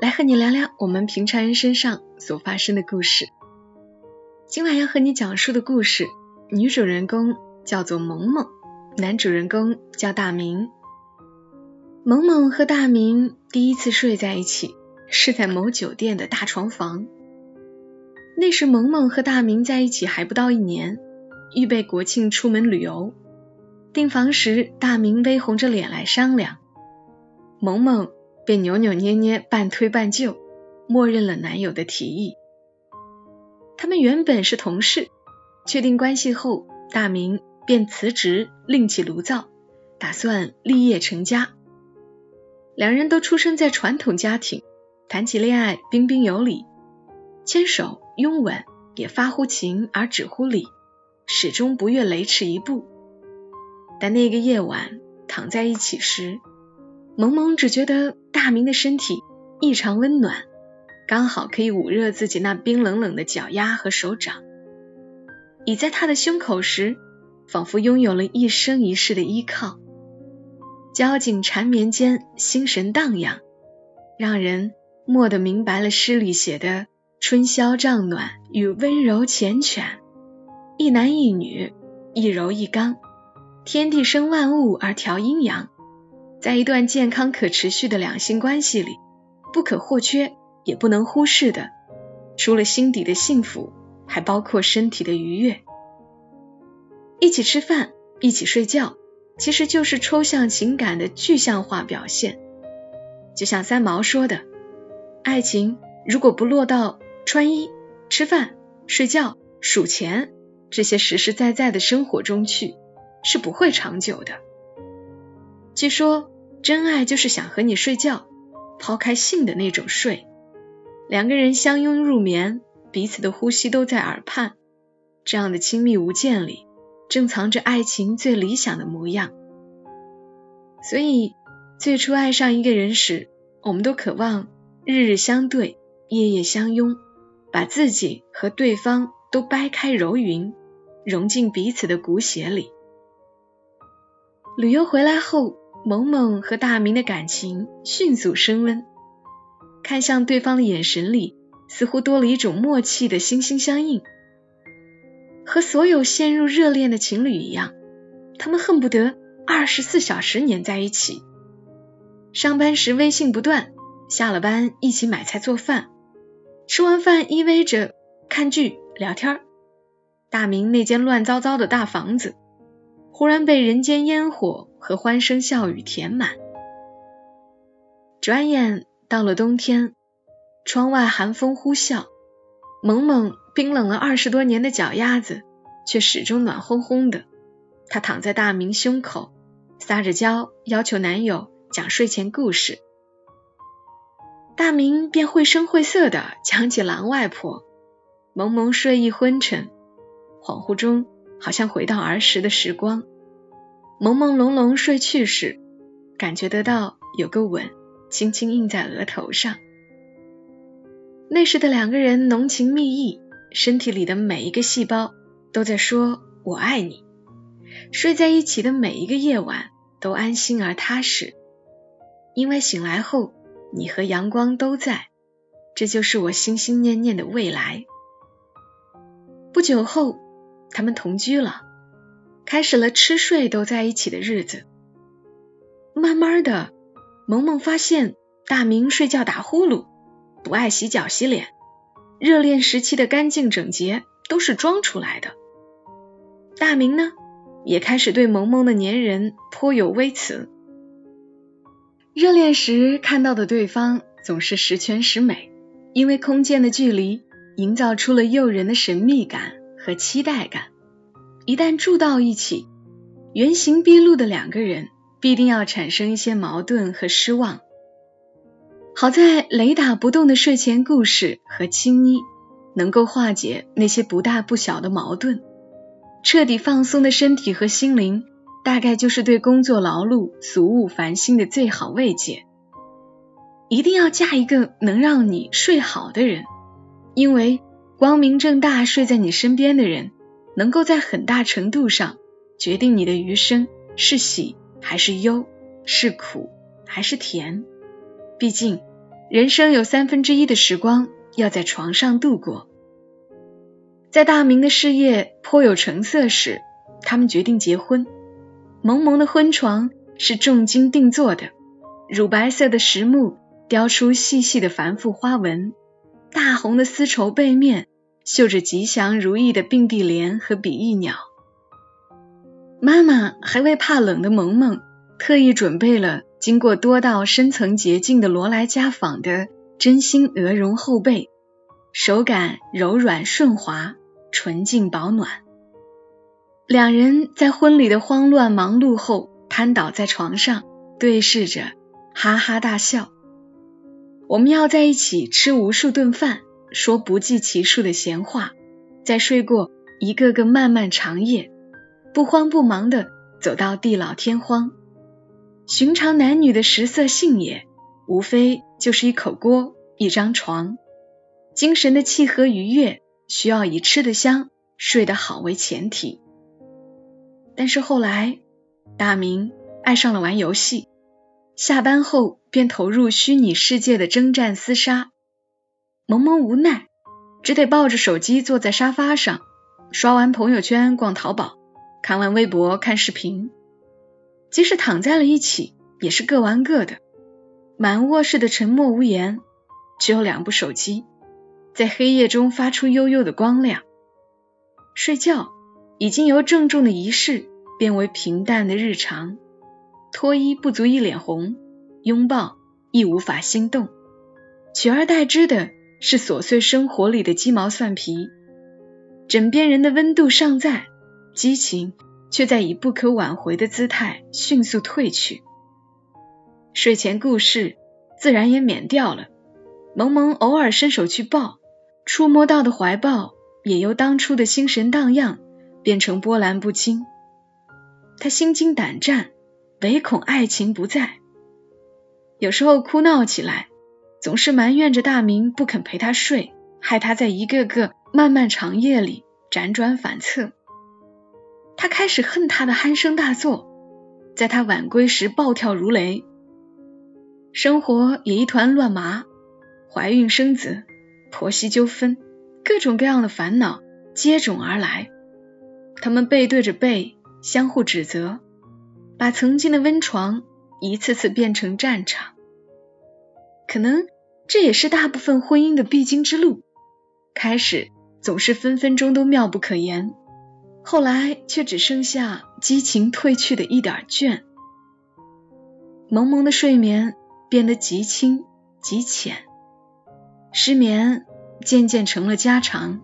来和你聊聊我们平常人身上所发生的故事。今晚要和你讲述的故事，女主人公叫做萌萌，男主人公叫大明。萌萌和大明第一次睡在一起是在某酒店的大床房。那时萌萌和大明在一起还不到一年。预备国庆出门旅游，订房时，大明微红着脸来商量，萌萌便扭扭捏捏、半推半就，默认了男友的提议。他们原本是同事，确定关系后，大明便辞职，另起炉灶，打算立业成家。两人都出生在传统家庭，谈起恋爱彬彬有礼，牵手拥吻也发乎情而止乎礼。始终不越雷池一步，但那个夜晚躺在一起时，萌萌只觉得大明的身体异常温暖，刚好可以捂热自己那冰冷冷的脚丫和手掌。倚在他的胸口时，仿佛拥有了一生一世的依靠。交颈缠绵间，心神荡漾，让人蓦地明白了诗里写的春宵帐暖与温柔缱绻。一男一女，一柔一刚，天地生万物而调阴阳，在一段健康可持续的两性关系里，不可或缺也不能忽视的，除了心底的幸福，还包括身体的愉悦。一起吃饭，一起睡觉，其实就是抽象情感的具象化表现。就像三毛说的：“爱情如果不落到穿衣、吃饭、睡觉、数钱。”这些实实在在的生活中去，是不会长久的。据说，真爱就是想和你睡觉，抛开性的那种睡。两个人相拥入眠，彼此的呼吸都在耳畔，这样的亲密无间里，正藏着爱情最理想的模样。所以，最初爱上一个人时，我们都渴望日日相对，夜夜相拥，把自己和对方都掰开揉匀。融进彼此的骨血里。旅游回来后，萌萌和大明的感情迅速升温，看向对方的眼神里似乎多了一种默契的心心相印。和所有陷入热恋的情侣一样，他们恨不得二十四小时黏在一起。上班时微信不断，下了班一起买菜做饭，吃完饭依偎着看剧聊天。大明那间乱糟糟的大房子，忽然被人间烟火和欢声笑语填满。转眼到了冬天，窗外寒风呼啸，萌萌冰冷了二十多年的脚丫子，却始终暖烘烘的。她躺在大明胸口，撒着娇，要求男友讲睡前故事。大明便绘声绘色的讲起狼外婆，萌萌睡意昏沉。恍惚中，好像回到儿时的时光，朦朦胧胧睡去时，感觉得到有个吻轻轻印在额头上。那时的两个人浓情蜜意，身体里的每一个细胞都在说“我爱你”。睡在一起的每一个夜晚都安心而踏实，因为醒来后你和阳光都在，这就是我心心念念的未来。不久后。他们同居了，开始了吃睡都在一起的日子。慢慢的，萌萌发现大明睡觉打呼噜，不爱洗脚洗脸，热恋时期的干净整洁都是装出来的。大明呢，也开始对萌萌的粘人颇有微词。热恋时看到的对方总是十全十美，因为空间的距离营造出了诱人的神秘感。和期待感，一旦住到一起，原形毕露的两个人必定要产生一些矛盾和失望。好在雷打不动的睡前故事和亲昵，能够化解那些不大不小的矛盾。彻底放松的身体和心灵，大概就是对工作劳碌、俗务烦心的最好慰藉。一定要嫁一个能让你睡好的人，因为光明正大睡在你身边的人，能够在很大程度上决定你的余生是喜还是忧，是苦还是甜。毕竟，人生有三分之一的时光要在床上度过。在大明的事业颇有成色时，他们决定结婚。蒙蒙的婚床是重金定做的，乳白色的实木雕出细细的繁复花纹，大红的丝绸背面绣着吉祥如意的并蒂莲和比翼鸟。妈妈还为怕冷的萌萌特意准备了经过多道深层洁净的罗莱家纺的真心鹅绒厚被，手感柔软顺滑。纯净保暖，两人在婚礼的慌乱忙碌后，瘫倒在床上，对视着，哈哈大笑。我们要在一起吃无数顿饭，说不计其数的闲话，再睡过一个个漫漫长夜，不慌不忙的走到地老天荒。寻常男女的食色性也，无非就是一口锅，一张床，精神的契合愉悦。需要以吃得香、睡得好为前提，但是后来大明爱上了玩游戏，下班后便投入虚拟世界的征战厮杀。萌萌无奈，只得抱着手机坐在沙发上，刷完朋友圈、逛淘宝，看完微博、看视频。即使躺在了一起，也是各玩各的，满卧室的沉默无言，只有两部手机。在黑夜中发出幽幽的光亮。睡觉已经由郑重的仪式变为平淡的日常。脱衣不足以脸红，拥抱亦无法心动，取而代之的是琐碎生活里的鸡毛蒜皮。枕边人的温度尚在，激情却在以不可挽回的姿态迅速褪去。睡前故事自然也免掉了。萌萌偶尔伸手去抱。触摸到的怀抱，也由当初的心神荡漾变成波澜不惊。他心惊胆战，唯恐爱情不在。有时候哭闹起来，总是埋怨着大明不肯陪他睡，害他在一个个漫漫长夜里辗转反侧。他开始恨他的鼾声大作，在他晚归时暴跳如雷。生活也一团乱麻，怀孕生子。婆媳纠纷，各种各样的烦恼接踵而来。他们背对着背，相互指责，把曾经的温床一次次变成战场。可能这也是大部分婚姻的必经之路。开始总是分分钟都妙不可言，后来却只剩下激情褪去的一点倦。蒙蒙的睡眠变得极轻极浅。失眠渐渐成了家常，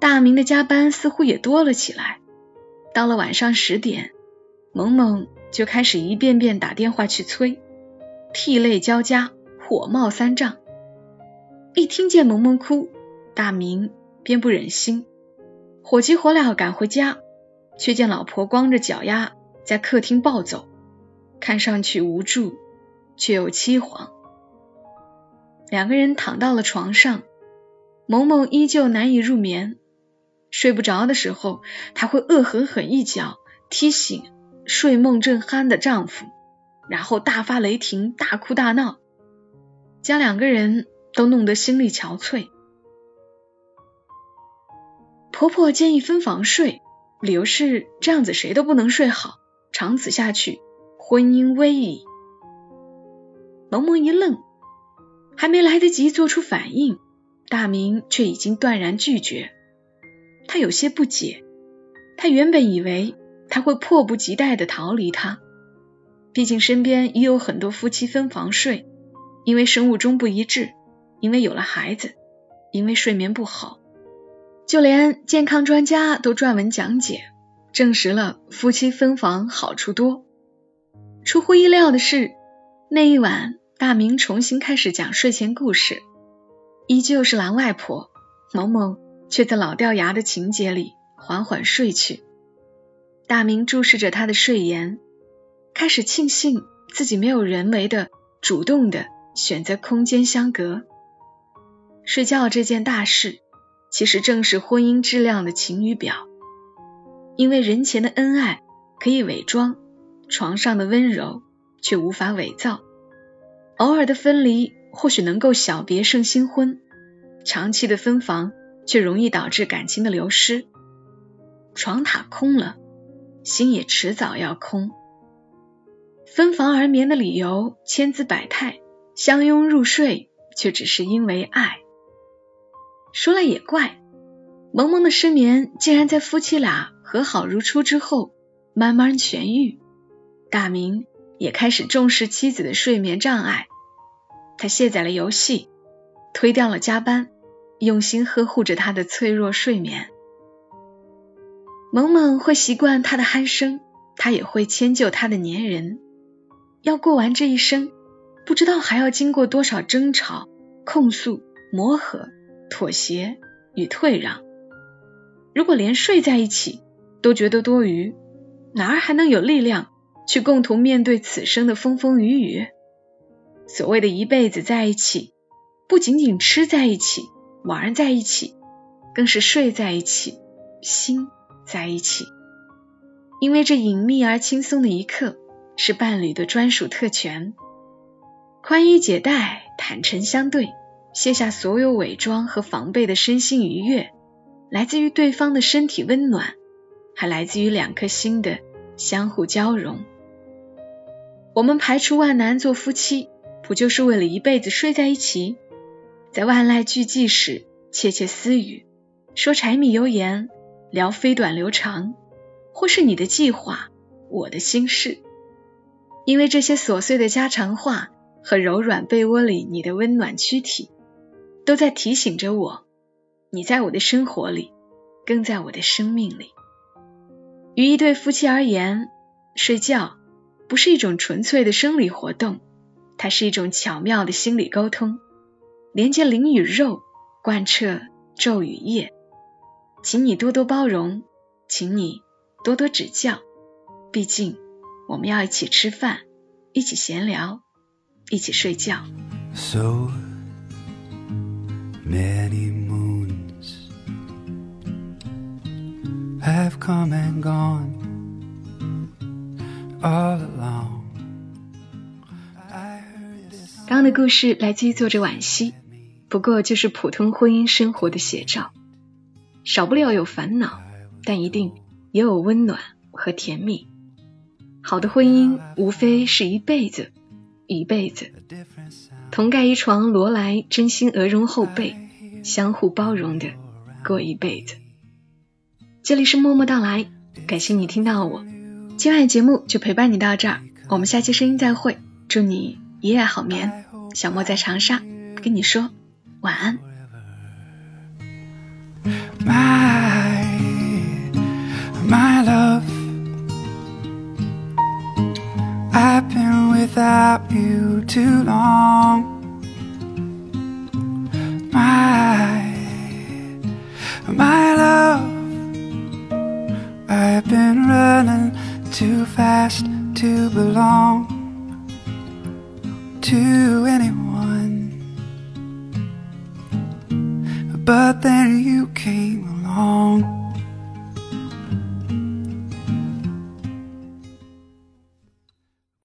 大明的加班似乎也多了起来。到了晚上十点，萌萌就开始一遍遍打电话去催，涕泪交加，火冒三丈。一听见萌萌哭，大明便不忍心，火急火燎赶回家，却见老婆光着脚丫在客厅暴走，看上去无助，却又凄惶。两个人躺到了床上，萌萌依旧难以入眠。睡不着的时候，她会恶狠狠一脚踢醒睡梦正酣的丈夫，然后大发雷霆，大哭大闹，将两个人都弄得心力憔悴。婆婆建议分房睡，理由是这样子谁都不能睡好，长此下去婚姻危矣。萌萌一愣。还没来得及做出反应，大明却已经断然拒绝。他有些不解，他原本以为他会迫不及待的逃离他，毕竟身边也有很多夫妻分房睡，因为生物钟不一致，因为有了孩子，因为睡眠不好，就连健康专家都撰文讲解，证实了夫妻分房好处多。出乎意料的是，那一晚。大明重新开始讲睡前故事，依旧是蓝外婆，萌萌却在老掉牙的情节里缓缓睡去。大明注视着他的睡颜，开始庆幸自己没有人为的、主动的选择空间相隔。睡觉这件大事，其实正是婚姻质量的晴雨表。因为人前的恩爱可以伪装，床上的温柔却无法伪造。偶尔的分离或许能够小别胜新婚，长期的分房却容易导致感情的流失。床榻空了。心也迟早要空，分房而眠的理由千姿百态，相拥入睡却只是因为爱。说来也怪，萌萌的失眠竟然在夫妻俩和好如初之后慢慢痊愈。大明也开始重视妻子的睡眠障碍，他卸载了游戏，推掉了加班，用心呵护着她的脆弱睡眠。萌萌会习惯他的鼾声，他也会迁就他的粘人。要过完这一生，不知道还要经过多少争吵、控诉、磨合、妥协与退让。如果连睡在一起都觉得多余，哪儿还能有力量去共同面对此生的风风雨雨？所谓的一辈子在一起，不仅仅吃在一起、玩在一起，更是睡在一起，心。在一起，因为这隐秘而轻松的一刻是伴侣的专属特权。宽衣解带，坦诚相对，卸下所有伪装和防备的身心愉悦，来自于对方的身体温暖，还来自于两颗心的相互交融。我们排除万难做夫妻，不就是为了一辈子睡在一起，在万籁俱寂时窃窃私语，说柴米油盐。聊飞短流长，或是你的计划，我的心事。因为这些琐碎的家常话和柔软被窝里你的温暖躯体，都在提醒着我，你在我的生活里，更在我的生命里。于一对夫妻而言，睡觉不是一种纯粹的生理活动，它是一种巧妙的心理沟通，连接灵与肉，贯彻昼与夜。请你多多包容，请你多多指教。毕竟，我们要一起吃饭，一起闲聊，一起睡觉。So many moons have come and gone all along. 刚刚的故事来自于作者惋惜，不过就是普通婚姻生活的写照。少不了有烦恼，但一定也有温暖和甜蜜。好的婚姻无非是一辈子，一辈子同盖一床罗莱，真心鹅绒厚被，相互包容的过一辈子。这里是默默到来，感谢你听到我，今晚的节目就陪伴你到这儿，我们下期声音再会，祝你一夜好眠。小莫在长沙跟你说晚安。my love. Without you too long. My, my love. I've been running too fast to belong to anyone. But then you came.